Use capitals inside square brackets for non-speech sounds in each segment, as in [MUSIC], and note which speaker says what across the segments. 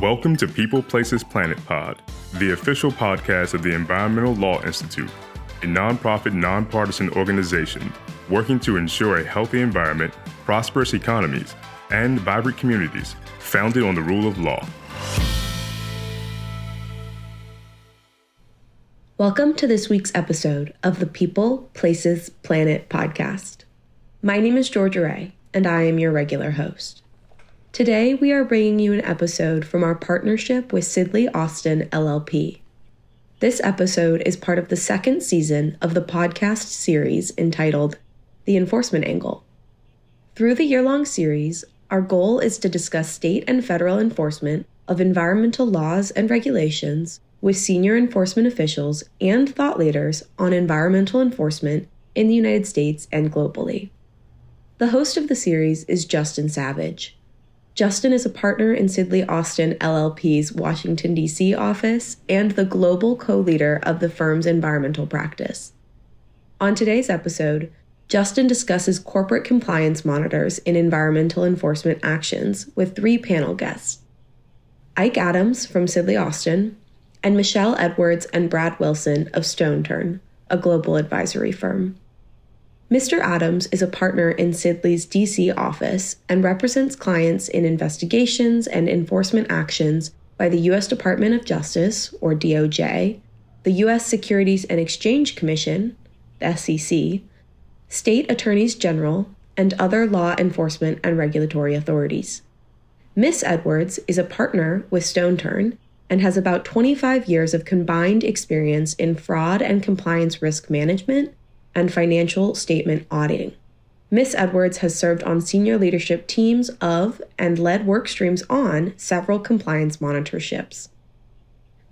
Speaker 1: Welcome to People Places Planet Pod, the official podcast of the Environmental Law Institute, a nonprofit, nonpartisan organization working to ensure a healthy environment, prosperous economies, and vibrant communities founded on the rule of law.
Speaker 2: Welcome to this week's episode of the People, Places, Planet podcast. My name is Georgia Ray, and I am your regular host. Today, we are bringing you an episode from our partnership with Sidley Austin LLP. This episode is part of the second season of the podcast series entitled The Enforcement Angle. Through the year long series, our goal is to discuss state and federal enforcement of environmental laws and regulations with senior enforcement officials and thought leaders on environmental enforcement in the United States and globally. The host of the series is Justin Savage. Justin is a partner in Sidley Austin LLP's Washington, D.C. office and the global co leader of the firm's environmental practice. On today's episode, Justin discusses corporate compliance monitors in environmental enforcement actions with three panel guests Ike Adams from Sidley Austin, and Michele Edwards and Brad Wilson of StoneTurn, a global advisory firm. Mr. Adams is a partner in Sidley's DC office and represents clients in investigations and enforcement actions by the U.S. Department of Justice, or DOJ, the U.S. Securities and Exchange Commission, the SEC, state attorneys general, and other law enforcement and regulatory authorities. Miss Edwards is a partner with StoneTurn and has about 25 years of combined experience in fraud and compliance risk management and financial statement auditing. Ms. Edwards has served on senior leadership teams of and led work streams on several compliance monitorships.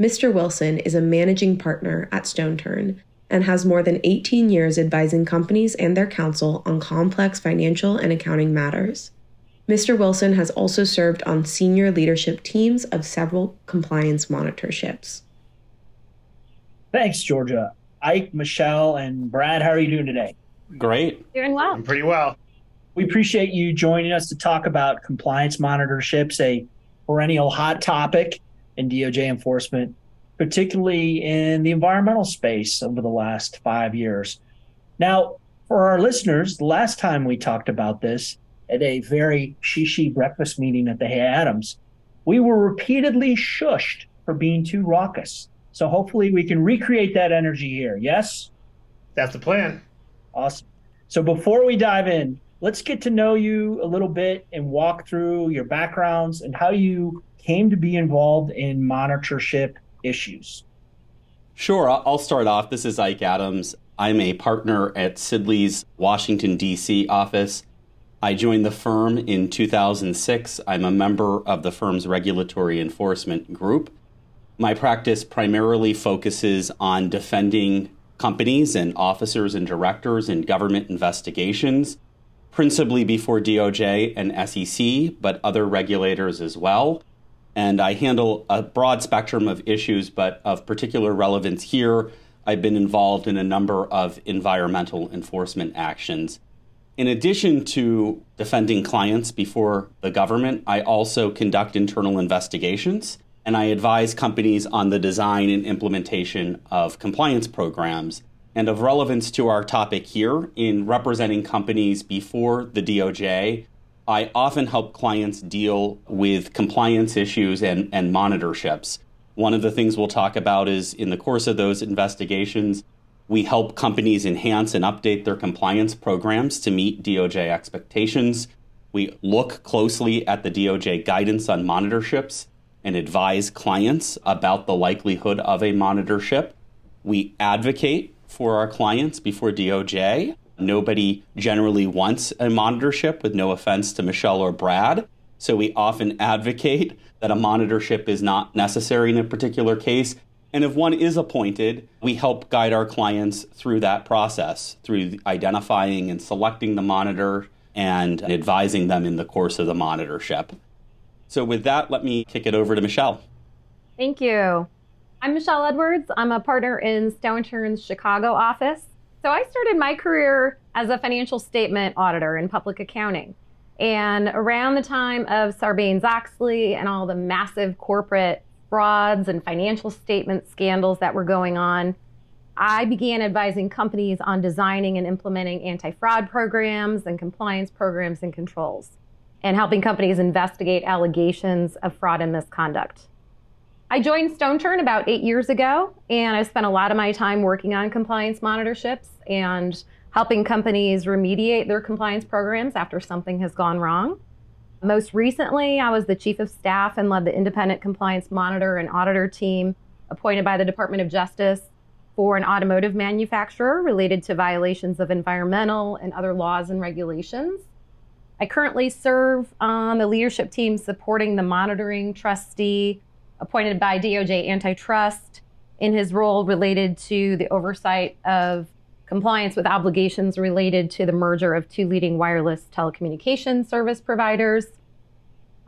Speaker 2: Mr. Wilson is a managing partner at StoneTurn and has more than 18 years advising companies and their counsel on complex financial and accounting matters. Mr. Wilson has also served on senior leadership teams of several compliance monitorships.
Speaker 3: Thanks, Georgia. Ike, Michele, and Brad, how are you doing today?
Speaker 4: Great.
Speaker 5: Doing well.
Speaker 6: I'm pretty well.
Speaker 3: We appreciate you joining us to talk about compliance monitorships, a perennial hot topic in DOJ enforcement, particularly in the environmental space over the last five years. Now, for our listeners, the last time we talked about this at a very shishi breakfast meeting at the Hay Adams, we were repeatedly shushed for being too raucous. So hopefully we can recreate that energy here. Yes?
Speaker 6: That's the plan.
Speaker 3: Awesome. So before we dive in, let's get to know you a little bit and walk through your backgrounds and how you came to be involved in monitorship issues.
Speaker 4: Sure, I'll start off. This is Ike Adams. I'm a partner at Sidley's Washington, D.C. office. I joined the firm in 2006. I'm a member of the firm's regulatory enforcement group. My practice primarily focuses on defending companies and officers and directors in government investigations, principally before DOJ and SEC, but other regulators as well. And I handle a broad spectrum of issues, but of particular relevance here, I've been involved in a number of environmental enforcement actions. In addition to defending clients before the government, I also conduct internal investigations and I advise companies on the design and implementation of compliance programs. And of relevance to our topic here, in representing companies before the DOJ, I often help clients deal with compliance issues and, and monitorships. One of the things we'll talk about is in the course of those investigations, we help companies enhance and update their compliance programs to meet DOJ expectations. We look closely at the DOJ guidance on monitorships and advise clients about the likelihood of a monitorship. We advocate for our clients before DOJ. Nobody generally wants a monitorship, with no offense to Michele or Brad. So we often advocate that a monitorship is not necessary in a particular case. And if one is appointed, we help guide our clients through that process, through identifying and selecting the monitor and advising them in the course of the monitorship. So, with that, let me kick it over to Michele.
Speaker 5: Thank you. I'm Michele Edwards. I'm a partner in StoneTurn's Chicago office. So, I started my career as a financial statement auditor in public accounting. And around the time of Sarbanes Oxley and all the massive corporate frauds and financial statement scandals that were going on, I began advising companies on designing and implementing anti fraud programs and compliance programs and controls, and helping companies investigate allegations of fraud and misconduct. I joined StoneTurn about eight years ago, and I spent a lot of my time working on compliance monitorships and helping companies remediate their compliance programs after something has gone wrong. Most recently, I was the chief of staff and led the independent compliance monitor and auditor team appointed by the Department of Justice for an automotive manufacturer related to violations of environmental and other laws and regulations. I currently serve on the leadership team supporting the monitoring trustee appointed by DOJ Antitrust in his role related to the oversight of compliance with obligations related to the merger of two leading wireless telecommunications service providers.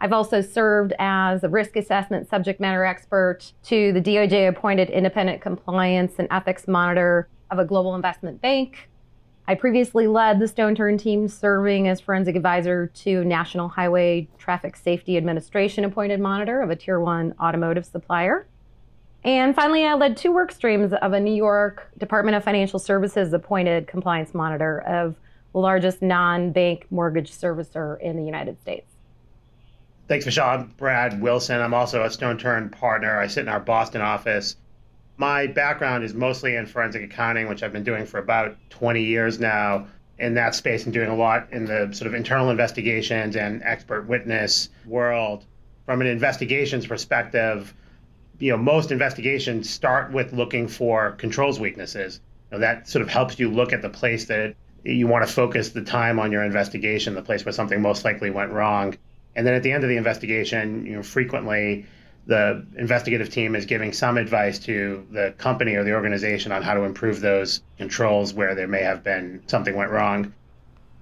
Speaker 5: I've also served as a risk assessment subject matter expert to the DOJ appointed independent compliance and ethics monitor of a global investment bank. I previously led the StoneTurn team serving as forensic advisor to National Highway Traffic Safety Administration appointed monitor of a tier one automotive supplier. And finally, I led two work streams of a New York Department of Financial Services appointed compliance monitor of the largest non bank mortgage servicer in the United States.
Speaker 6: Thanks, Michele. I'm Brad Wilson. I'm also a StoneTurn partner. I sit in our Boston office. My background is mostly in forensic accounting, which I've been doing for about 20 years now in that space and doing a lot in the sort of internal investigations and expert witness world. From an investigations perspective, you know, most investigations start with looking for controls weaknesses. You know, that sort of helps you look at the place that you want to focus the time on your investigation, the place where something most likely went wrong. And then at the end of the investigation, you know, frequently the investigative team is giving some advice to the company or the organization on how to improve those controls where there may have been something went wrong.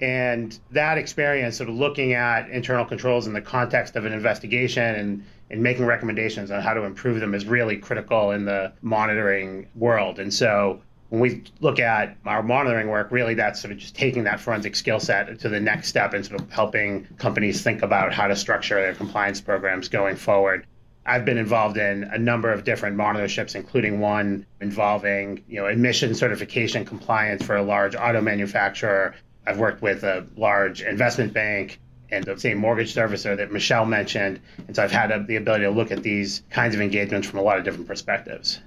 Speaker 6: And that experience, sort of looking at internal controls in the context of an investigation and, and making recommendations on how to improve them, is really critical in the monitoring world. And so when we look at our monitoring work, really that's sort of just taking that forensic skill set to the next step and sort of helping companies think about how to structure their compliance programs going forward. I've been involved in a number of different monitorships, including one involving, you know, emission certification compliance for a large auto manufacturer. I've worked with a large investment bank and the same mortgage servicer that Michele mentioned. And so I've had a, the ability to look at these kinds of engagements from a lot of different perspectives.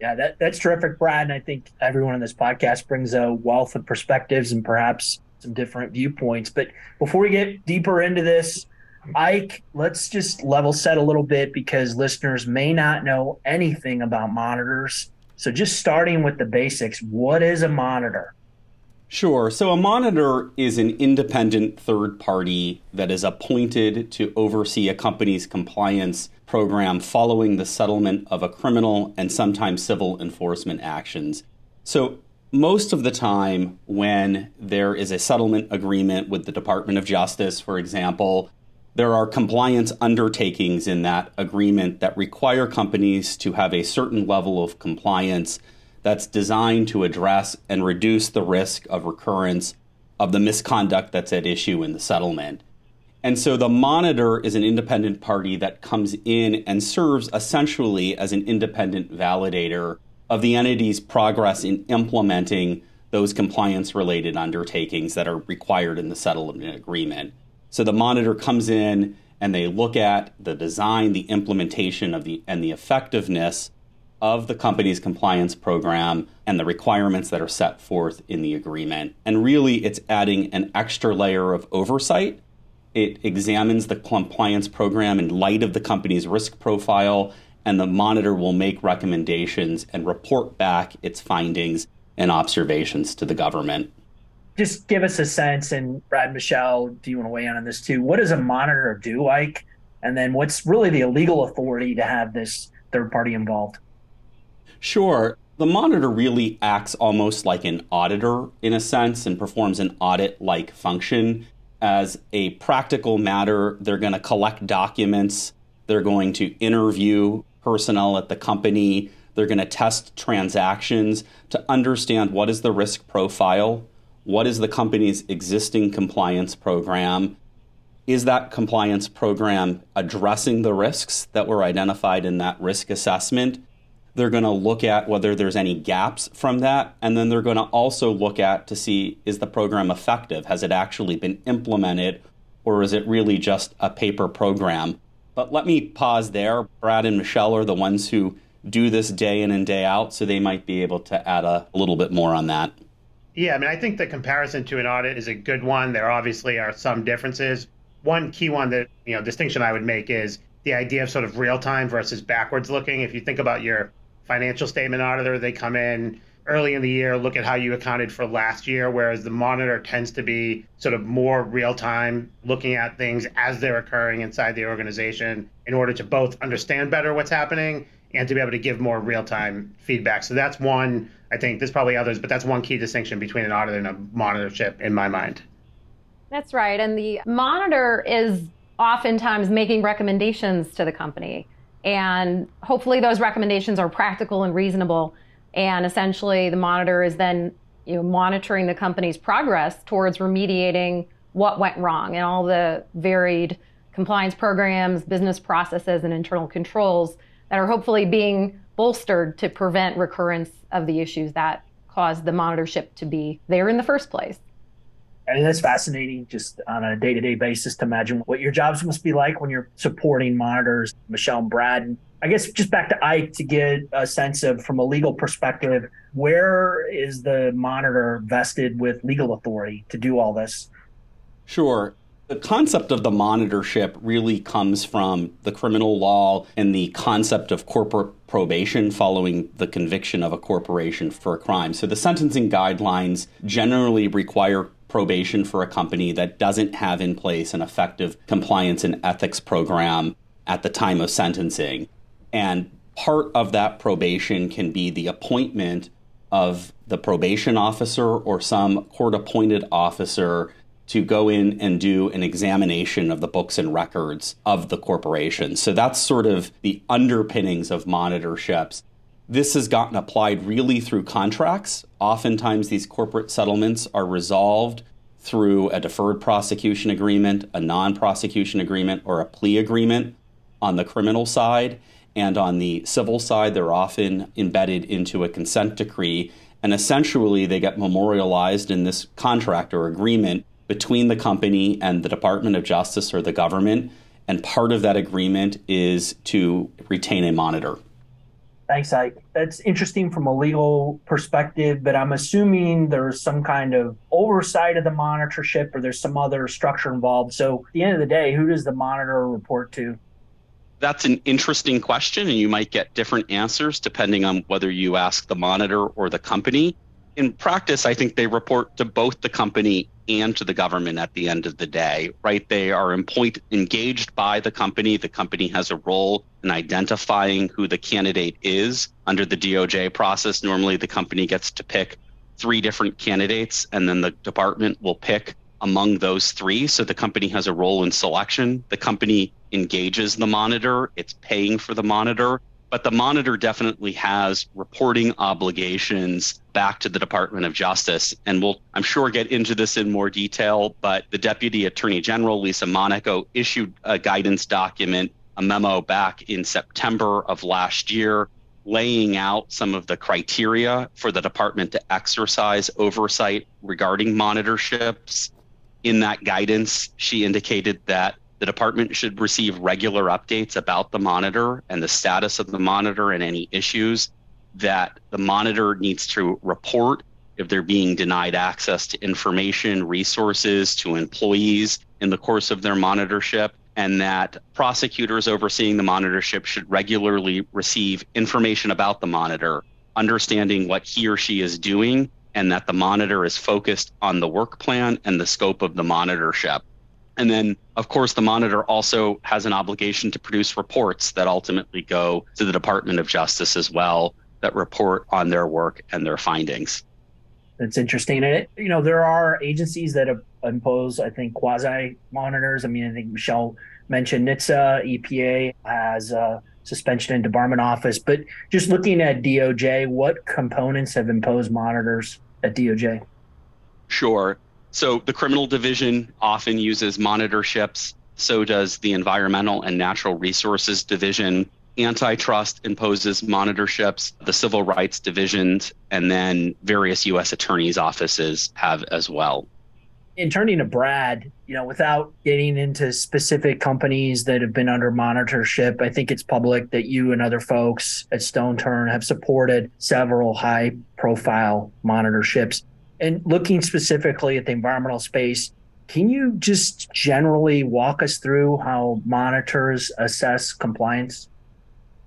Speaker 3: Yeah, that, that's terrific, Brad. And I think everyone on this podcast brings a wealth of perspectives and perhaps some different viewpoints. But before we get deeper into this, Ike, let's just level set a little bit because listeners may not know anything about monitors. So, just starting with the basics, what is a monitor?
Speaker 4: Sure. So, a monitor is an independent third party that is appointed to oversee a company's compliance program following the settlement of a criminal and sometimes civil enforcement actions. So, most of the time, when there is a settlement agreement with the Department of Justice, for example, there are compliance undertakings in that agreement that require companies to have a certain level of compliance that's designed to address and reduce the risk of recurrence of the misconduct that's at issue in the settlement. And so the monitor is an independent party that comes in and serves essentially as an independent validator of the entity's progress in implementing those compliance related undertakings that are required in the settlement agreement. So the monitor comes in and they look at the design, the implementation of the and the effectiveness of the company's compliance program and the requirements that are set forth in the agreement. And really it's adding an extra layer of oversight it examines the compliance program in light of the company's risk profile, and the monitor will make recommendations and report back its findings and observations to the government.
Speaker 3: Just give us a sense, and Brad, Michele, do you want to weigh in on this too? What does a monitor do, like? And then what's really the legal authority to have this third party involved?
Speaker 4: Sure. The monitor really acts almost like an auditor in a sense and performs an audit like function as a practical matter, they're going to collect documents, they're going to interview personnel at the company, they're going to test transactions to understand what is the risk profile, what is the company's existing compliance program, is that compliance program addressing the risks that were identified in that risk assessment? They're going to look at whether there's any gaps from that. And then they're going to also look at to see is the program effective? Has it actually been implemented? Or is it really just a paper program? But let me pause there. Brad and Michele are the ones who do this day in and day out, so they might be able to add a, little bit more on that.
Speaker 6: Yeah, I mean, I think the comparison to an audit is a good one. There obviously are some differences. One key one that, you know, distinction I would make is the idea of sort of real time versus backwards looking. If you think about your financial statement auditor, they come in early in the year, look at how you accounted for last year, whereas the monitor tends to be sort of more real time, looking at things as they're occurring inside the organization in order to both understand better what's happening and to be able to give more real time feedback. So that's one, I think there's probably others, but that's one key distinction between an audit and a monitorship in my mind.
Speaker 5: That's right. And the monitor is oftentimes making recommendations to the company. And hopefully those recommendations are practical and reasonable. And essentially the monitor is then you know, monitoring the company's progress towards remediating what went wrong and all the varied compliance programs, business processes, and internal controls that are hopefully being bolstered to prevent recurrence of the issues that caused the monitorship to be there in the first place.
Speaker 3: I mean, that's fascinating just on a day to day basis to imagine what your jobs must be like when you're supporting monitors, Michele and Brad. I guess just back to Ike to get a sense of, from a legal perspective, where is the monitor vested with legal authority to do all this?
Speaker 4: Sure. The concept of the monitorship really comes from the criminal law and the concept of corporate probation following the conviction of a corporation for a crime. So the sentencing guidelines generally require probation for a company that doesn't have in place an effective compliance and ethics program at the time of sentencing. And part of that probation can be the appointment of the probation officer or some court appointed officer to go in and do an examination of the books and records of the corporation. So that's sort of the underpinnings of monitorships. This has gotten applied really through contracts. Oftentimes, these corporate settlements are resolved through a deferred prosecution agreement, a non prosecution agreement, or a plea agreement on the criminal side. And on the civil side, they're often embedded into a consent decree. And essentially, they get memorialized in this contract or agreement between the company and the Department of Justice or the government. And part of that agreement is to retain a monitor.
Speaker 3: Thanks, Ike. That's interesting from a legal perspective, but I'm assuming there's some kind of oversight of the monitorship or there's some other structure involved. So at the end of the day, who does the monitor report to?
Speaker 4: That's an interesting question, and you might get different answers depending on whether you ask the monitor or the company in practice, I think they report to both the company and to the government at the end of the day, right? They are employed, engaged by the company. The company has a role in identifying who the candidate is under the DOJ process. Normally, the company gets to pick three different candidates, and then the department will pick among those three. So the company has a role in selection. The company engages the monitor, it's paying for the monitor but the monitor definitely has reporting obligations back to the Department of Justice. And we'll, I'm sure, get into this in more detail. But the Deputy Attorney General, Lisa Monaco, issued a guidance document, a memo back in September of last year, laying out some of the criteria for the department to exercise oversight regarding monitorships. In that guidance, she indicated that the department should receive regular updates about the monitor and the status of the monitor and any issues that the monitor needs to report if they're being denied access to information, resources, to employees in the course of their monitorship, and that prosecutors overseeing the monitorship should regularly receive information about the monitor, understanding what he or she is doing, and that the monitor is focused on the work plan and the scope of the monitorship. And then, of course, the monitor also has an obligation to produce reports that ultimately go to the Department of Justice as well that report on their work and their findings.
Speaker 3: That's interesting. And, it, you know, there are agencies that impose, I think, quasi monitors. I mean, I think Michele mentioned NHTSA, EPA has a suspension and debarment office. But just looking at DOJ, what components have imposed monitors at DOJ?
Speaker 4: Sure So the criminal division often uses monitorships. So does the environmental and natural resources division. Antitrust imposes monitorships. The civil rights divisions and then various U.S. attorneys' offices have as well
Speaker 3: in turning to Brad, you know, without getting into specific companies that have been under monitorship, I think it's public that you and other folks at StoneTurn have supported several high profile monitorships. And looking specifically at the environmental space, can you just generally walk us through how monitors assess compliance?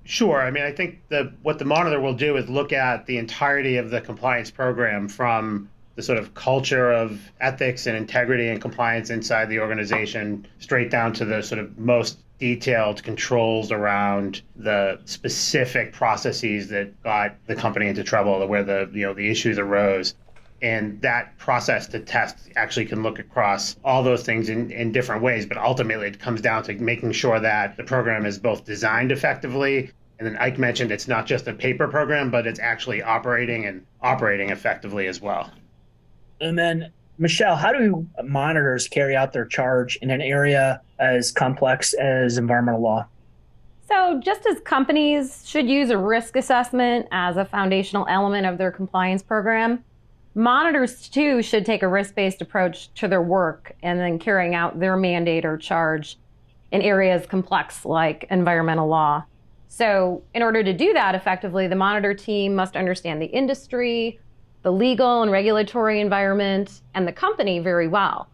Speaker 6: Sure. I mean, I think the what the monitor will do is look at the entirety of the compliance program from the sort of culture of ethics and integrity and compliance inside the organization, straight down to the sort of most detailed controls around the specific processes that got the company into trouble, where the you know the issues arose. And that process to test actually can look across all those things in, in different ways, but ultimately it comes down to making sure that the program is both designed effectively and then Ike mentioned it's not just a paper program, but it's actually operating and operating effectively as well.
Speaker 3: And then, Michele, how do monitors carry out their charge in an area as complex as environmental law?
Speaker 5: So, just as companies should use a risk assessment as a foundational element of their compliance program, monitors too should take a risk based approach to their work and then carrying out their mandate or charge in areas complex like environmental law. So, in order to do that effectively, the monitor team must understand the industry, the legal and regulatory environment, and the company very well.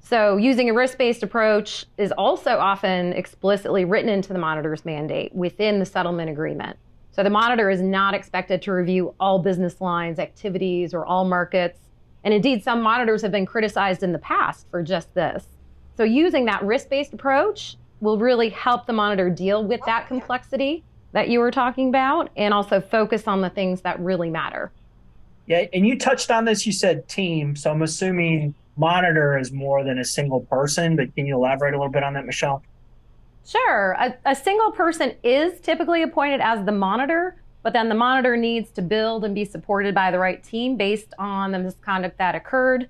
Speaker 5: So, using a risk based approach is also often explicitly written into the monitor's mandate within the settlement agreement. So, the monitor is not expected to review all business lines, activities, or all markets. And indeed, some monitors have been criticized in the past for just this. So, using that risk based approach will really help the monitor deal with that oh, complexity that you were talking about and also focus on the things that really matter.
Speaker 3: Yeah, and you touched on this. You said team, so I'm assuming monitor is more than a single person. But can you elaborate a little bit on that, Michele?
Speaker 5: Sure. A, a single person is typically appointed as the monitor, but then the monitor needs to build and be supported by the right team based on the misconduct that occurred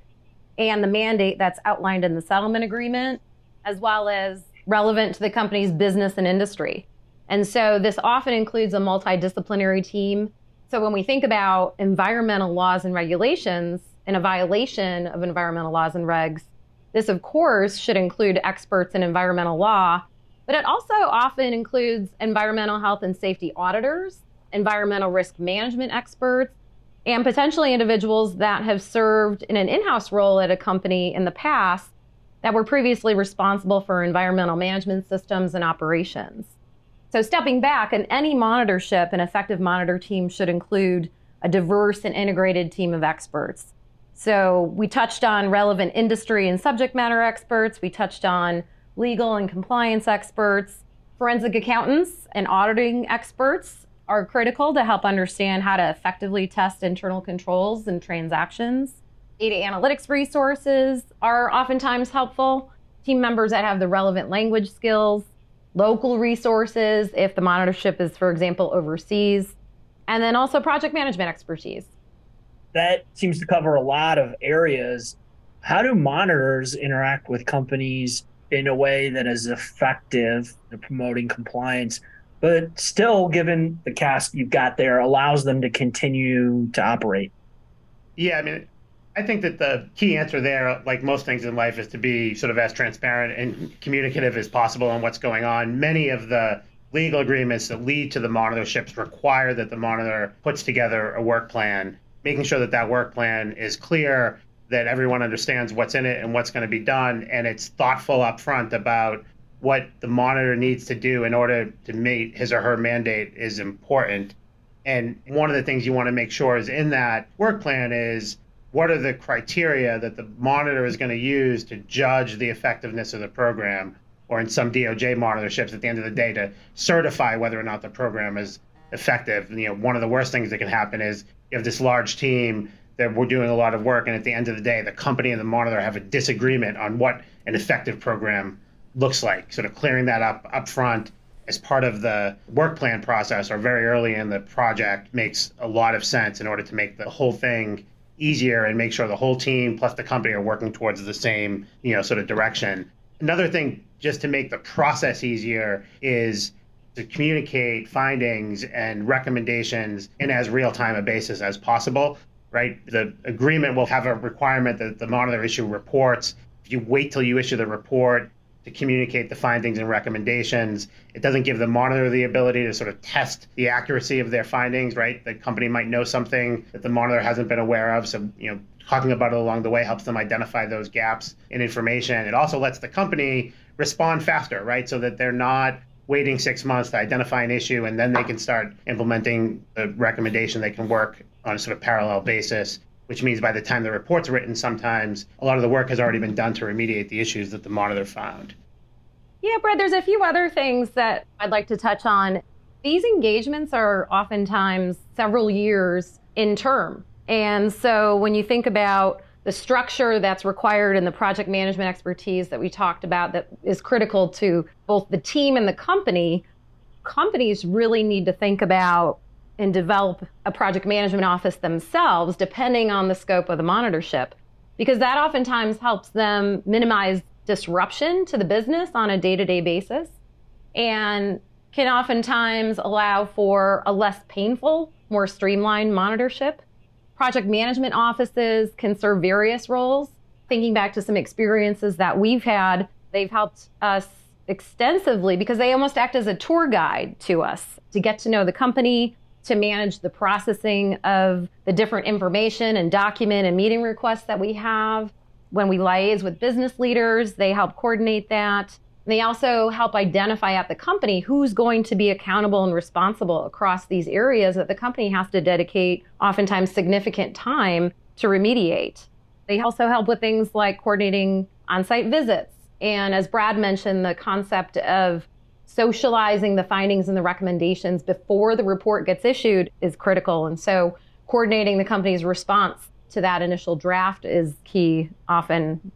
Speaker 5: and the mandate that's outlined in the settlement agreement, as well as relevant to the company's business and industry. And so this often includes a multidisciplinary team so when we think about environmental laws and regulations and a violation of environmental laws and regs, this, of course, should include experts in environmental law, but it also often includes environmental health and safety auditors, environmental risk management experts, and potentially individuals that have served in an in house role at a company in the past that were previously responsible for environmental management systems and operations. So, stepping back, and any monitorship, an effective monitor team should include a diverse and integrated team of experts. So, we touched on relevant industry and subject matter experts, we touched on legal and compliance experts, forensic accountants, and auditing experts are critical to help understand how to effectively test internal controls and transactions. Data analytics resources are oftentimes helpful. Team members that have the relevant language skills, local resources if the monitorship is, for example, overseas, and then also project management expertise.
Speaker 3: That seems to cover a lot of areas. How do monitors interact with companies in a way that is effective in promoting compliance, but still, given the cast you've got there, allows them to continue to operate?
Speaker 6: Yeah, I mean, I think that the key answer there, like most things in life, is to be sort of as transparent and communicative as possible on what's going on. Many of the legal agreements that lead to the monitorships require that the monitor puts together a work plan, making sure that that work plan is clear, that everyone understands what's in it and what's going to be done, and it's thoughtful up front about what the monitor needs to do in order to meet his or her mandate is important. And one of the things you want to make sure is in that work plan is what are the criteria that the monitor is going to use to judge the effectiveness of the program, or in some DOJ monitorships at the end of the day to certify whether or not the program is effective. And, you know, one of the worst things that can happen is you have this large team that we're doing a lot of work, and at the end of the day, the company and the monitor have a disagreement on what an effective program looks like. Sort of clearing that up up front as part of the work plan process or very early in the project makes a lot of sense in order to make the whole thing easier and make sure the whole team plus the company are working towards the same, you know, sort of direction. Another thing just to make the process easier is to communicate findings and recommendations in as real-time a basis as possible right the agreement will have a requirement that the monitor issue reports if you wait till you issue the report to communicate the findings and recommendations. It doesn't give the monitor the ability to sort of test the accuracy of their findings, right? The company might know something that the monitor hasn't been aware of. So, you know, talking about it along the way helps them identify those gaps in information. It also lets the company respond faster, right? So that they're not waiting six months to identify an issue and then they can start implementing the recommendation. They can work on a sort of parallel basis which means by the time the report's written, sometimes a lot of the work has already been done to remediate the issues that the monitor found.
Speaker 5: Yeah, Brad, there's a few other things that I'd like to touch on. These engagements are oftentimes several years in term. And so when you think about the structure that's required and the project management expertise that we talked about that is critical to both the team and the company, companies really need to think about and develop a project management office themselves, depending on the scope of the monitorship, because that oftentimes helps them minimize disruption to the business on a day to day basis and can oftentimes allow for a less painful, more streamlined monitorship. Project management offices can serve various roles. Thinking back to some experiences that we've had, they've helped us extensively because they almost act as a tour guide to us to get to know the company, to manage the processing of the different information and document and meeting requests that we have. When we liaise with business leaders, they help coordinate that. They also help identify at the company who's going to be accountable and responsible across these areas that the company has to dedicate oftentimes significant time to remediate. They also help with things like coordinating on site visits. And as Brad mentioned, the concept of socializing the findings and the recommendations before the report gets issued is critical. And so coordinating the company's response to that initial draft is key often.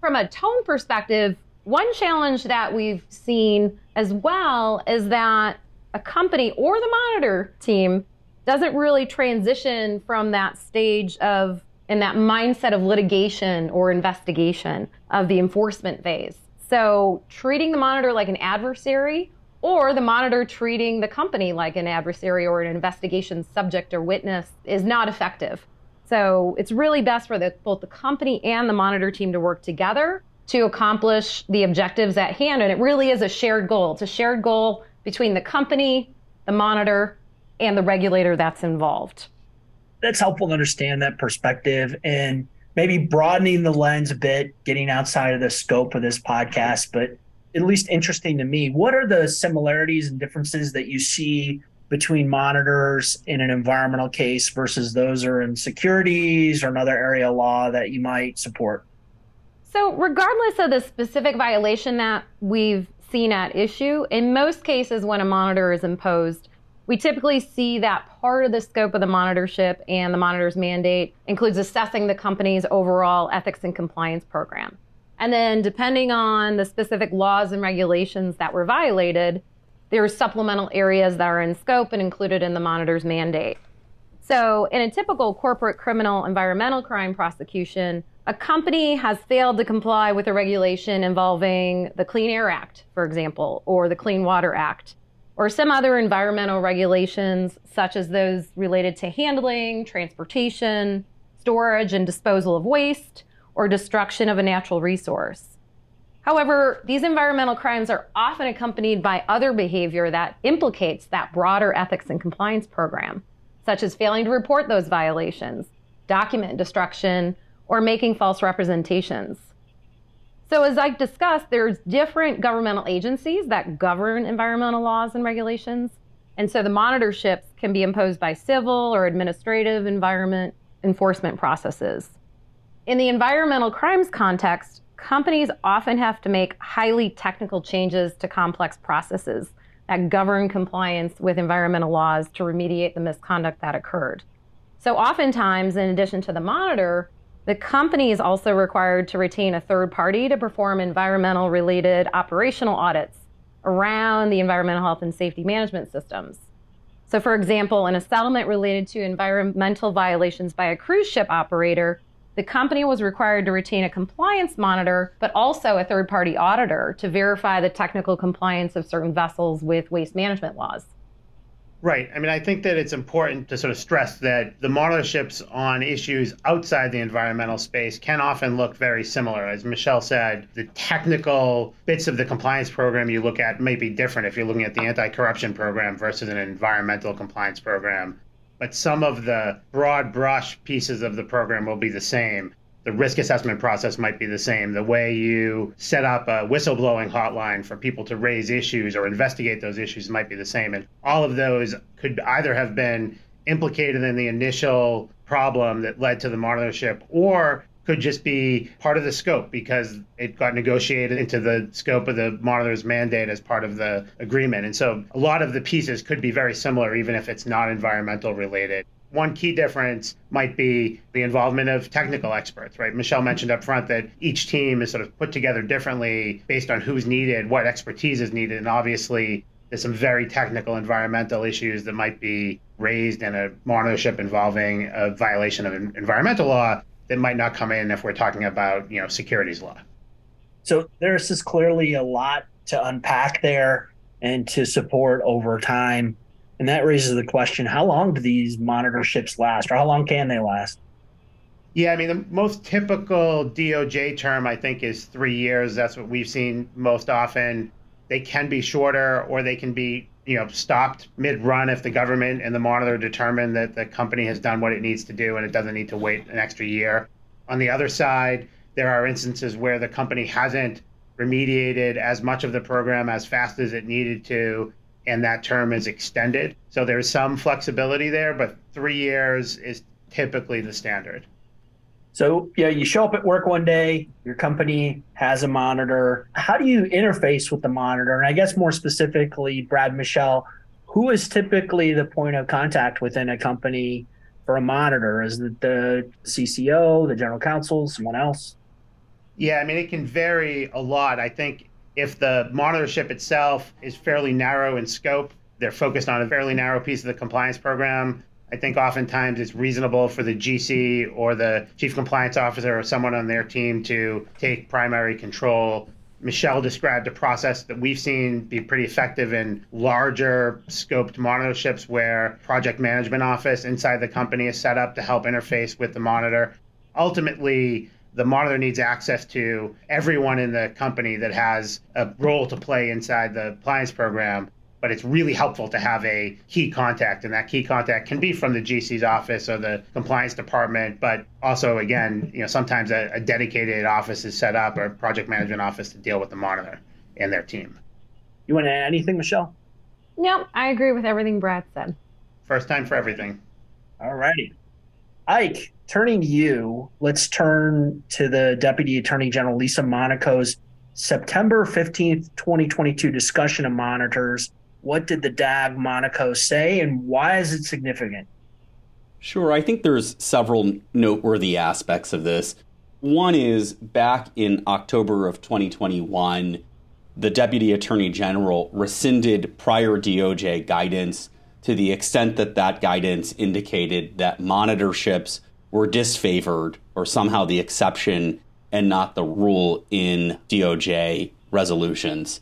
Speaker 5: From a tone perspective, one challenge that we've seen as well is that a company or the monitor team doesn't really transition from that stage of in that mindset of litigation or investigation of the enforcement phase. So treating the monitor like an adversary or the monitor treating the company like an adversary or an investigation subject or witness is not effective. So it's really best for the, both the company and the monitor team to work together to accomplish the objectives at hand. And it really is a shared goal. It's a shared goal between the company, the monitor, and the regulator that's involved.
Speaker 3: That's helpful to understand that perspective. And maybe broadening the lens a bit, getting outside of the scope of this podcast, but at least interesting to me. What are the similarities and differences that you see between monitors in an environmental case versus those are in securities or another area of law that you might support?
Speaker 5: So, regardless of the specific violation that we've seen at issue, in most cases when a monitor is imposed, we typically see that part of the scope of the monitorship and the monitor's mandate includes assessing the company's overall ethics and compliance program. And then, depending on the specific laws and regulations that were violated, there are supplemental areas that are in scope and included in the monitor's mandate. So, in a typical corporate criminal environmental crime prosecution, a company has failed to comply with a regulation involving the Clean Air Act, for example, or the Clean Water Act or some other environmental regulations, such as those related to handling, transportation, storage, and disposal of waste, or destruction of a natural resource. However, these environmental crimes are often accompanied by other behavior that implicates that broader ethics and compliance program, such as failing to report those violations, document destruction, or making false representations. So, as I've discussed, there's different governmental agencies that govern environmental laws and regulations. And so the monitorships can be imposed by civil or administrative environment enforcement processes. In the environmental crimes context, companies often have to make highly technical changes to complex processes that govern compliance with environmental laws to remediate the misconduct that occurred. So, oftentimes, in addition to the monitor, the company is also required to retain a third party to perform environmental related operational audits around the environmental health and safety management systems. So, for example, in a settlement related to environmental violations by a cruise ship operator, the company was required to retain a compliance monitor, but also a third party auditor to verify the technical compliance of certain vessels with waste management laws.
Speaker 6: Right. I mean, I think that it's important to sort of stress that the monitorships on issues outside the environmental space can often look very similar. As Michele said, the technical bits of the compliance program you look at may be different if you're looking at the anti corruption program versus an environmental compliance program. But some of the broad brush pieces of the program will be the same the risk assessment process might be the same. The way you set up a whistleblowing hotline for people to raise issues or investigate those issues might be the same. And all of those could either have been implicated in the initial problem that led to the monitorship or could just be part of the scope because it got negotiated into the scope of the monitor's mandate as part of the agreement. And so a lot of the pieces could be very similar, even if it's not environmental related. One key difference might be the involvement of technical experts, right? Michele mentioned up front that each team is sort of put together differently based on who's needed, what expertise is needed, and obviously there's some very technical environmental issues that might be raised in a monitorship involving a violation of environmental law that might not come in if we're talking about, you know, securities law.
Speaker 3: So there's just clearly a lot to unpack there and to support over time. And that raises the question how long do these monitorships last, or how long can they last?
Speaker 6: Yeah, I mean, the most typical DOJ term, I think, is three years. That's what we've seen most often. They can be shorter or they can be you know stopped mid-run if the government and the monitor determine that the company has done what it needs to do and it doesn't need to wait an extra year. On the other side, there are instances where the company hasn't remediated as much of the program as fast as it needed to and that term is extended. So there's some flexibility there, but three years is typically the standard.
Speaker 3: So, yeah, you show up at work one day, your company has a monitor. How do you interface with the monitor? And I guess more specifically, Brad Michele, who is typically the point of contact within a company for a monitor? Is it the CCO, the general counsel, someone else?
Speaker 6: Yeah, I mean, it can vary a lot. I think if the monitorship itself is fairly narrow in scope, they're focused on a fairly narrow piece of the compliance program. I think oftentimes it's reasonable for the GC or the chief compliance officer or someone on their team to take primary control. Michele described a process that we've seen be pretty effective in larger scoped monitorships where project management office inside the company is set up to help interface with the monitor. Ultimately, the monitor needs access to everyone in the company that has a role to play inside the appliance program. But it's really helpful to have a key contact, and that key contact can be from the GC's office or the compliance department. But also, again, you know, sometimes a, a dedicated office is set up or project management office to deal with the monitor and their team.
Speaker 3: You want to add anything, Michele?
Speaker 5: No, I agree with everything Brad said.
Speaker 6: First time for everything.
Speaker 3: All righty. Ike, turning to you, let's turn to the Deputy Attorney General Lisa Monaco's September 15th, 2022 discussion of monitors. What did the DAG Monaco say and why is it significant?
Speaker 4: Sure, I think there's several noteworthy aspects of this. One is back in October of 2021, the Deputy Attorney General rescinded prior DOJ guidance to the extent that that guidance indicated that monitorships were disfavored or somehow the exception and not the rule in DOJ resolutions.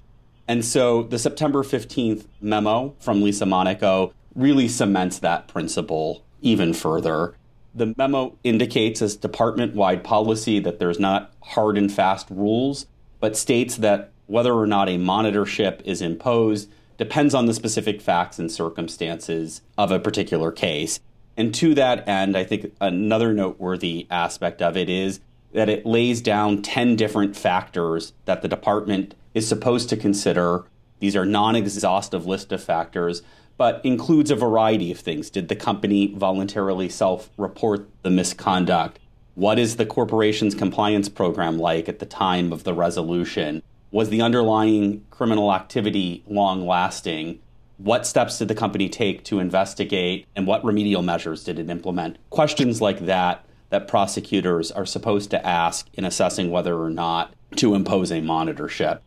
Speaker 4: And so the September 15th memo from Lisa Monaco really cements that principle even further. The memo indicates as department wide policy that there's not hard and fast rules, but states that whether or not a monitorship is imposed depends on the specific facts and circumstances of a particular case. And to that end, I think another noteworthy aspect of it is that it lays down 10 different factors that the department is supposed to consider. These are non exhaustive list of factors, but includes a variety of things. Did the company voluntarily self report the misconduct? What is the corporation's compliance program like at the time of the resolution? Was the underlying criminal activity long lasting? What steps did the company take to investigate and what remedial measures did it implement? Questions like that that prosecutors are supposed to ask in assessing whether or not to impose a monitorship.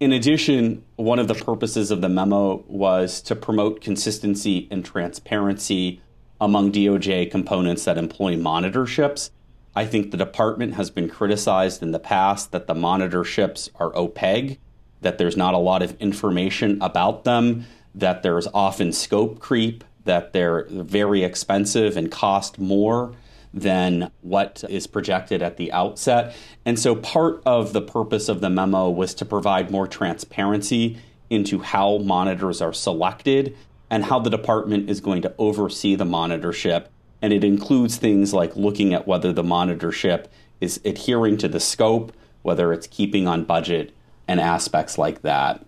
Speaker 4: In addition, one of the purposes of the memo was to promote consistency and transparency among DOJ components that employ monitor-ships. I think the department has been criticized in the past that the monitor-ships are opaque, that there's not a lot of information about them, that there's often scope creep, that they're very expensive and cost more than what is projected at the outset. And so part of the purpose of the memo was to provide more transparency into how monitors are selected and how the department is going to oversee the monitorship. And it includes things like looking at whether the monitorship is adhering to the scope, whether it's keeping on budget, and aspects like that.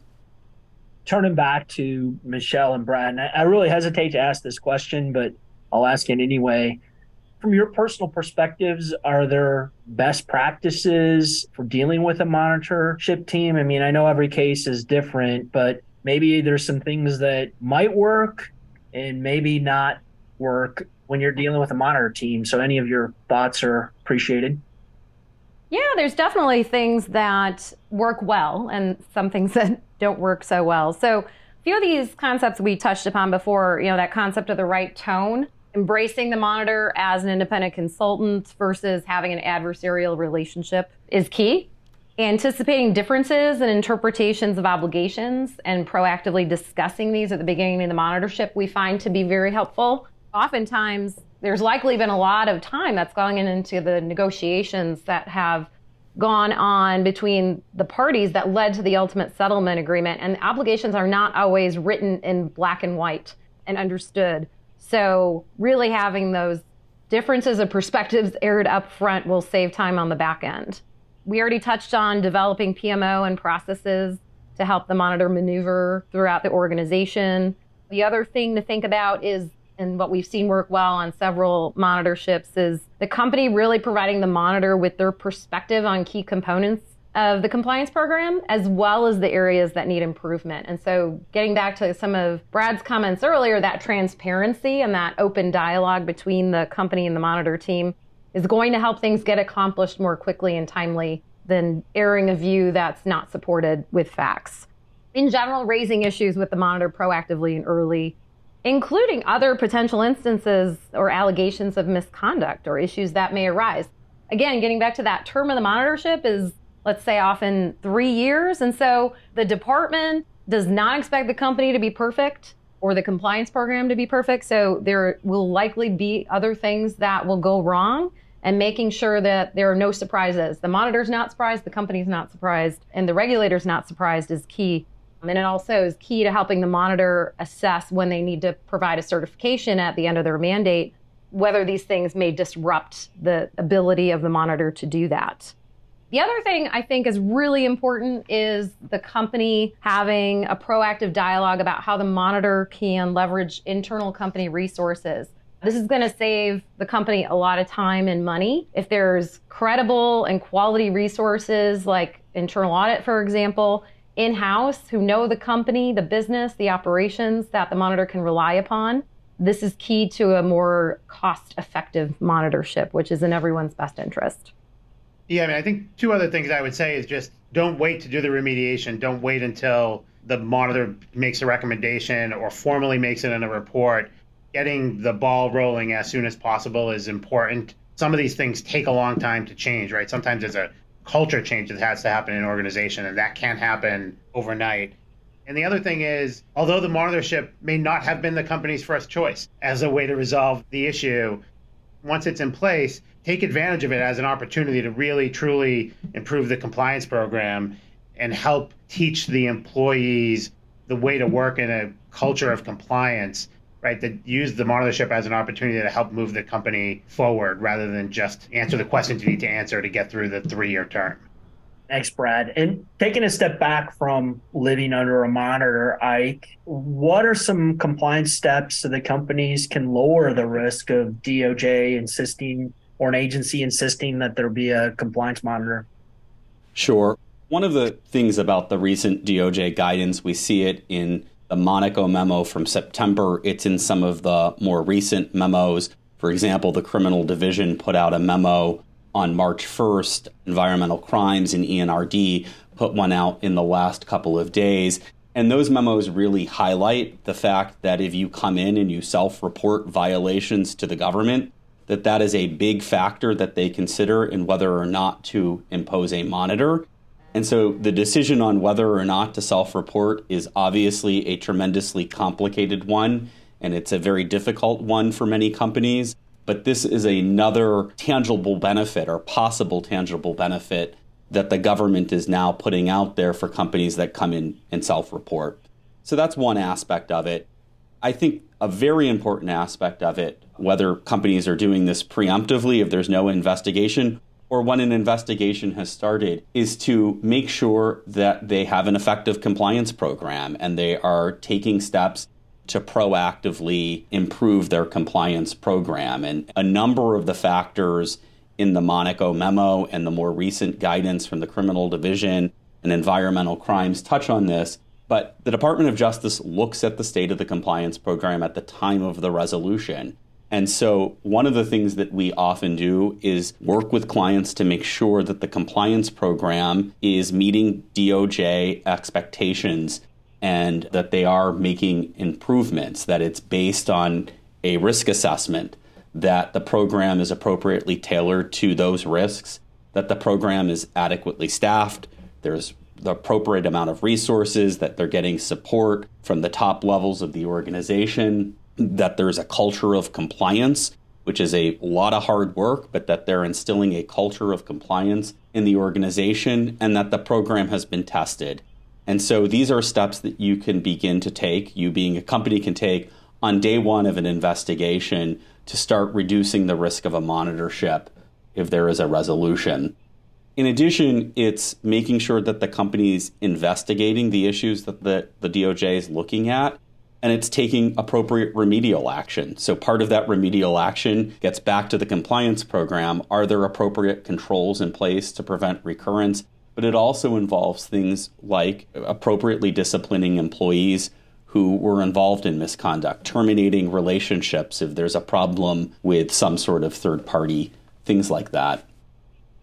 Speaker 3: Turning back to Michele and Brad, and I really hesitate to ask this question, but I'll ask it anyway from your personal perspectives, are there best practices for dealing with a monitorship team? I mean, I know every case is different, but maybe there's some things that might work and maybe not work when you're dealing with a monitor team. So, any of your thoughts are appreciated.
Speaker 5: Yeah, there's definitely things that work well and some things [LAUGHS] that don't work so well. So, a few of these concepts we touched upon before, you know, that concept of the right tone embracing the monitor as an independent consultant versus having an adversarial relationship is key. Anticipating differences and interpretations of obligations and proactively discussing these at the beginning of the monitorship we find to be very helpful. Oftentimes, there's likely been a lot of time that's going into the negotiations that have gone on between the parties that led to the ultimate settlement agreement, and obligations are not always written in black and white and understood. So, really having those differences of perspectives aired up front will save time on the back end. We already touched on developing PMO and processes to help the monitor maneuver throughout the organization. The other thing to think about is, and what we've seen work well on several monitorships, is the company really providing the monitor with their perspective on key components of the compliance program, as well as the areas that need improvement. And so, getting back to some of Brad's comments earlier, that transparency and that open dialogue between the company and the monitor team is going to help things get accomplished more quickly and timely than airing a view that's not supported with facts. In general, raising issues with the monitor proactively and early, including other potential instances or allegations of misconduct or issues that may arise. Again, getting back to that term of the monitorship is let's say often three years. And so the department does not expect the company to be perfect or the compliance program to be perfect. So there will likely be other things that will go wrong and making sure that there are no surprises. The monitor's not surprised, the company's not surprised, and the regulator's not surprised is key. And it also is key to helping the monitor assess when they need to provide a certification at the end of their mandate, whether these things may disrupt the ability of the monitor to do that. The other thing I think is really important is the company having a proactive dialogue about how the monitor can leverage internal company resources. This is going to save the company a lot of time and money. If there's credible and quality resources like internal audit, for example, in house who know the company, the business, the operations that the monitor can rely upon, this is key to a more cost effective monitorship, which is in everyone's best interest.
Speaker 6: Yeah, I mean, I think two other things I would say is just don't wait to do the remediation. Don't wait until the monitor makes a recommendation or formally makes it in a report. Getting the ball rolling as soon as possible is important. Some of these things take a long time to change, right? Sometimes there's a culture change that has to happen in an organization, and that can't happen overnight. And the other thing is, although the monitorship may not have been the company's first choice as a way to resolve the issue, once it's in place, take advantage of it as an opportunity to really truly improve the compliance program and help teach the employees the way to work in a culture of compliance right that use the monitorship as an opportunity to help move the company forward rather than just answer the questions you need to answer to get through the three-year term
Speaker 3: Thanks, Brad. And taking a step back from living under a monitor, Ike, what are some compliance steps so that companies can lower the risk of DOJ insisting or an agency insisting that there be a compliance monitor?
Speaker 4: Sure. One of the things about the recent DOJ guidance, we see it in the Monaco memo from September. It's in some of the more recent memos. For example, the criminal division put out a memo on March 1st, environmental crimes in ENRD, put one out in the last couple of days. And those memos really highlight the fact that if you come in and you self report violations to the government, that that is a big factor that they consider in whether or not to impose a monitor. And so the decision on whether or not to self report is obviously a tremendously complicated one, and it's a very difficult one for many companies. But this is another tangible benefit or possible tangible benefit that the government is now putting out there for companies that come in and self report. So that's one aspect of it. I think a very important aspect of it, whether companies are doing this preemptively if there's no investigation, or when an investigation has started, is to make sure that they have an effective compliance program and they are taking steps to proactively improve their compliance program. And a number of the factors in the Monaco memo and the more recent guidance from the criminal division and environmental crimes touch on this. But the Department of Justice looks at the state of the compliance program at the time of the resolution. And so, one of the things that we often do is work with clients to make sure that the compliance program is meeting DOJ expectations and that they are making improvements, that it's based on a risk assessment that the program is appropriately tailored to those risks, that the program is adequately staffed, there's the appropriate amount of resources, that they're getting support from the top levels of the organization, that there's a culture of compliance, which is a lot of hard work, but that they're instilling a culture of compliance in the organization, and that the program has been tested. And so these are steps that you can begin to take, you being a company can take on day one of an investigation to start reducing the risk of a monitorship if there is a resolution. In addition, it's making sure that the company is investigating the issues that the, the DOJ is looking at and it's taking appropriate remedial action. So, part of that remedial action gets back to the compliance program. Are there appropriate controls in place to prevent recurrence? But it also involves things like appropriately disciplining employees who were involved in misconduct, terminating relationships if there's a problem with some sort of third party, things like that.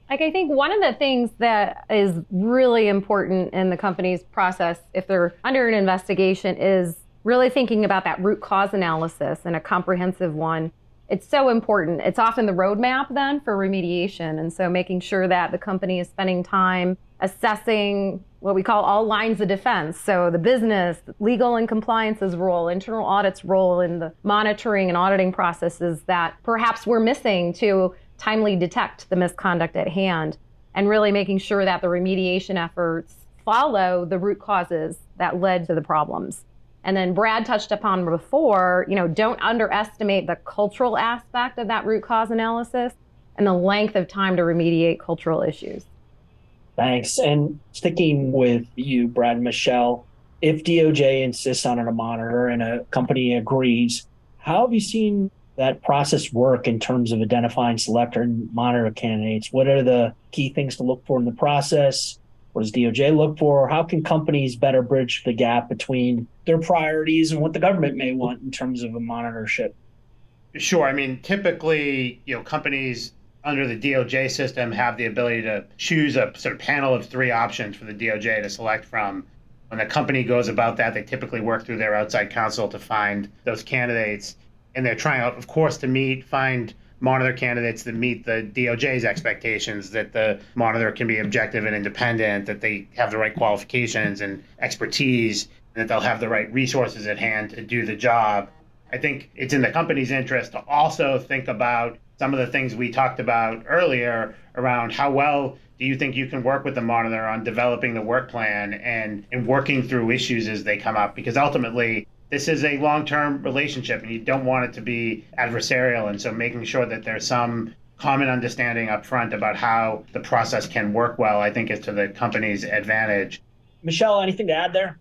Speaker 5: Like, I think one of the things that is really important in the company's process, if they're under an investigation, is really thinking about that root cause analysis and a comprehensive one. It's so important. It's often the roadmap then for remediation. And so making sure that the company is spending time assessing what we call all lines of defense. So the business, legal and compliance's role, internal audit's role in the monitoring and auditing processes that perhaps we're missing to timely detect the misconduct at hand and really making sure that the remediation efforts follow the root causes that led to the problems. And then Brad touched upon before, you know, don't underestimate the cultural aspect of that root cause analysis and the length of time to remediate cultural issues.
Speaker 3: Thanks. And sticking with you, Brad and Michele, if DOJ insists on a monitor and a company agrees, how have you seen that process work in terms of identifying selector and monitor candidates? What are the key things to look for in the process? What does DOJ look for? How can companies better bridge the gap between their priorities and what the government may want in terms of a monitorship?
Speaker 6: Sure. I mean, typically, you know, companies under the DOJ system have the ability to choose a sort of panel of three options for the DOJ to select from. When the company goes about that, they typically work through their outside counsel to find those candidates. And they're trying, of course, to meet, find monitor candidates that meet the DOJ's expectations, that the monitor can be objective and independent, that they have the right qualifications and expertise, and that they'll have the right resources at hand to do the job. I think it's in the company's interest to also think about some of the things we talked about earlier around how well do you think you can work with the monitor on developing the work plan and, and working through issues as they come up? Because ultimately, this is a long term relationship and you don't want it to be adversarial. And so making sure that there's some common understanding up front about how the process can work well, I think is to the company's advantage.
Speaker 3: Michele, anything to add there?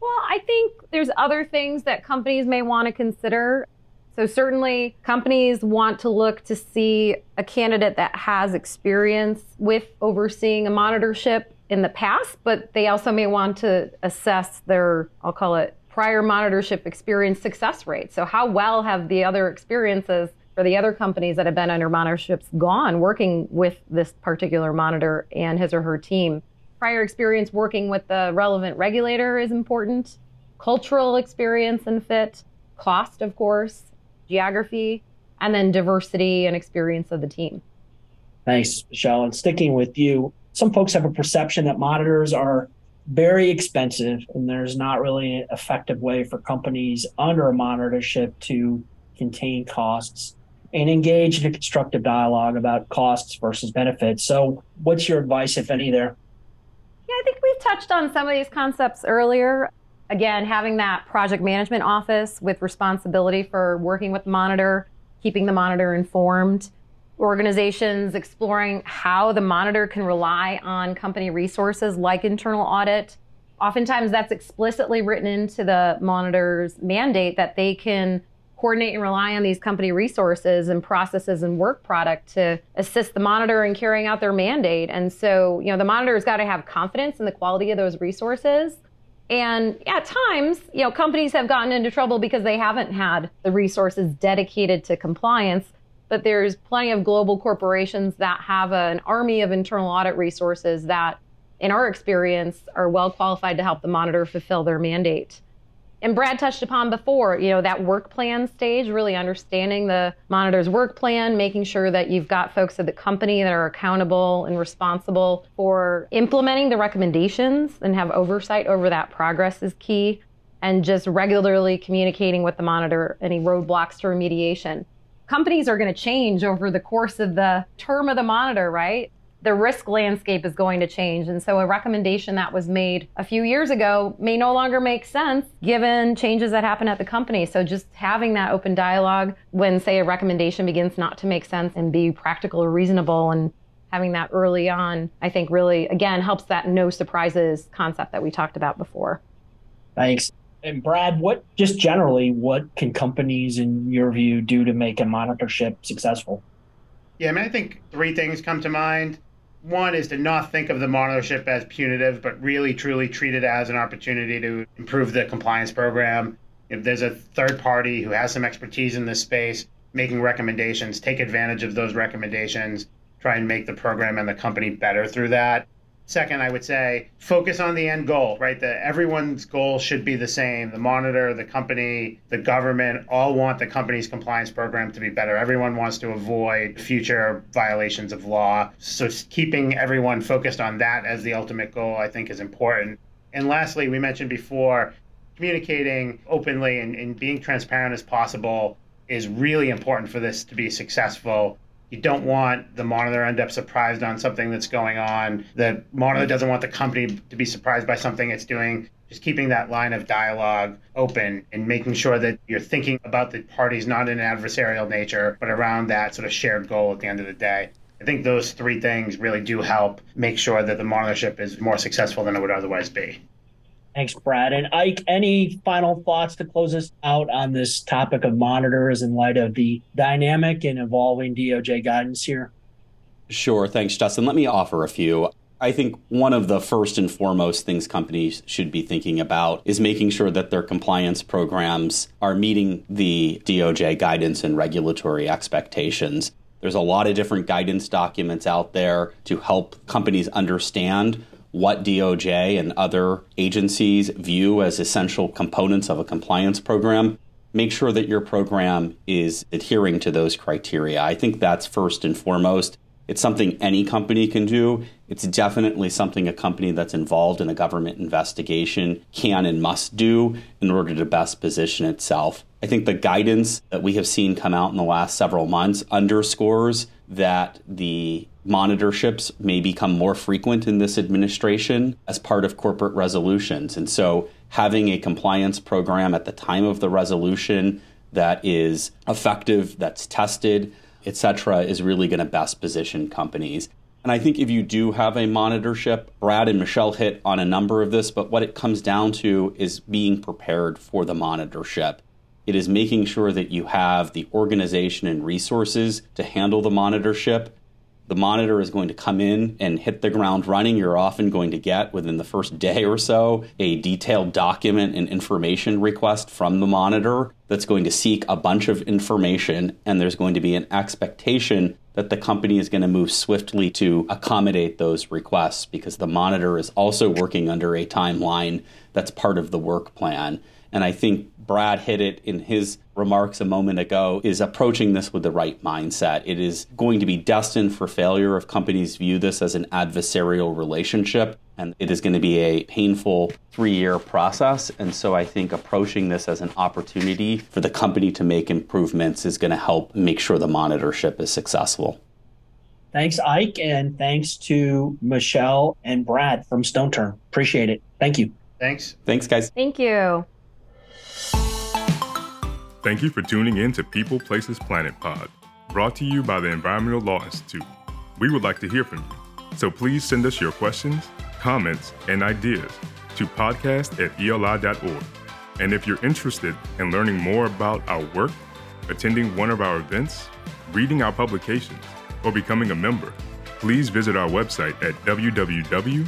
Speaker 5: Well, I think there's other things that companies may want to consider. So, certainly, companies want to look to see a candidate that has experience with overseeing a monitorship in the past, but they also may want to assess their, I'll call it, prior monitorship experience success rate. So, how well have the other experiences for the other companies that have been under monitorships gone working with this particular monitor and his or her team? prior experience working with the relevant regulator is important, cultural experience and fit, cost, of course, geography, and then diversity and experience of the team.
Speaker 3: Thanks, Michele. And sticking with you, some folks have a perception that monitors are very expensive and there's not really an effective way for companies under a monitorship to contain costs and engage in a constructive dialogue about costs versus benefits. So, what's your advice, if any, there?
Speaker 5: Yeah, I think we've touched on some of these concepts earlier. Again, having that project management office with responsibility for working with the monitor, keeping the monitor informed, organizations exploring how the monitor can rely on company resources like internal audit. Oftentimes, that's explicitly written into the monitor's mandate that they can coordinate and rely on these company resources and processes and work product to assist the monitor in carrying out their mandate. And so, you know, the monitor's got to have confidence in the quality of those resources. And at times, you know, companies have gotten into trouble because they haven't had the resources dedicated to compliance. But there's plenty of global corporations that have an army of internal audit resources that, in our experience, are well qualified to help the monitor fulfill their mandate and Brad touched upon before, you know, that work plan stage, really understanding the monitor's work plan, making sure that you've got folks at the company that are accountable and responsible for implementing the recommendations and have oversight over that progress is key. And just regularly communicating with the monitor any roadblocks to remediation. Companies are going to change over the course of the term of the monitor, right? the risk landscape is going to change. And so a recommendation that was made a few years ago may no longer make sense given changes that happen at the company. So just having that open dialogue when, say, a recommendation begins not to make sense and be practical or reasonable and having that early on, I think really, again, helps that no surprises concept that we talked about before.
Speaker 3: Thanks. And Brad, what just generally, what can companies, in your view, do to make a monitorship successful?
Speaker 6: Yeah, I mean, I think three things come to mind one is to not think of the monitorship as punitive, but really truly treat it as an opportunity to improve the compliance program. If there's a third party who has some expertise in this space, making recommendations, take advantage of those recommendations, try and make the program and the company better through that. Second, I would say focus on the end goal, right? That everyone's goal should be the same. The monitor, the company, the government all want the company's compliance program to be better. Everyone wants to avoid future violations of law. So keeping everyone focused on that as the ultimate goal, I think, is important. And lastly, we mentioned before, communicating openly and, and being transparent as possible is really important for this to be successful you don't want the monitor end up surprised on something that's going on. The monitor doesn't want the company to be surprised by something it's doing. Just keeping that line of dialogue open and making sure that you're thinking about the parties not in an adversarial nature, but around that sort of shared goal at the end of the day. I think those three things really do help make sure that the monitorship is more successful than it would otherwise be.
Speaker 3: Thanks, Brad. And Ike, any final thoughts to close us out on this topic of monitors in light of the dynamic and evolving DOJ guidance here?
Speaker 4: Sure. Thanks, Justin. Let me offer a few. I think one of the first and foremost things companies should be thinking about is making sure that their compliance programs are meeting the DOJ guidance and regulatory expectations. There's a lot of different guidance documents out there to help companies understand what DOJ and other agencies view as essential components of a compliance program, make sure that your program is adhering to those criteria. I think that's first and foremost. It's something any company can do. It's definitely something a company that's involved in a government investigation can and must do in order to best position itself. I think the guidance that we have seen come out in the last several months underscores that the monitorships may become more frequent in this administration as part of corporate resolutions. And so having a compliance program at the time of the resolution that is effective, that's tested, etc., is really going to best position companies. And I think if you do have a monitorship, Brad and Michele hit on a number of this, but what it comes down to is being prepared for the monitorship. It is making sure that you have the organization and resources to handle the monitorship the monitor is going to come in and hit the ground running. You're often going to get within the first day or so a detailed document and information request from the monitor that's going to seek a bunch of information, and there's going to be an expectation that the company is going to move swiftly to accommodate those requests because the monitor is also working under a timeline that's part of the work plan. And I think Brad hit it in his remarks a moment ago, is approaching this with the right mindset. It is going to be destined for failure if companies view this as an adversarial relationship. And it is going to be a painful three year process. And so I think approaching this as an opportunity for the company to make improvements is going to help make sure the monitorship is successful.
Speaker 3: Thanks, Ike, and thanks to Michele and Brad from StoneTurn. Appreciate it. Thank you.
Speaker 6: Thanks.
Speaker 4: Thanks, guys.
Speaker 5: Thank you.
Speaker 1: Thank you for tuning in to People Places Planet Pod, brought to you by the Environmental Law Institute. We would like to hear from you, so please send us your questions, comments, and ideas to podcast at eli.org. And if you're interested in learning more about our work, attending one of our events, reading our publications, or becoming a member, please visit our website at www.eli.org.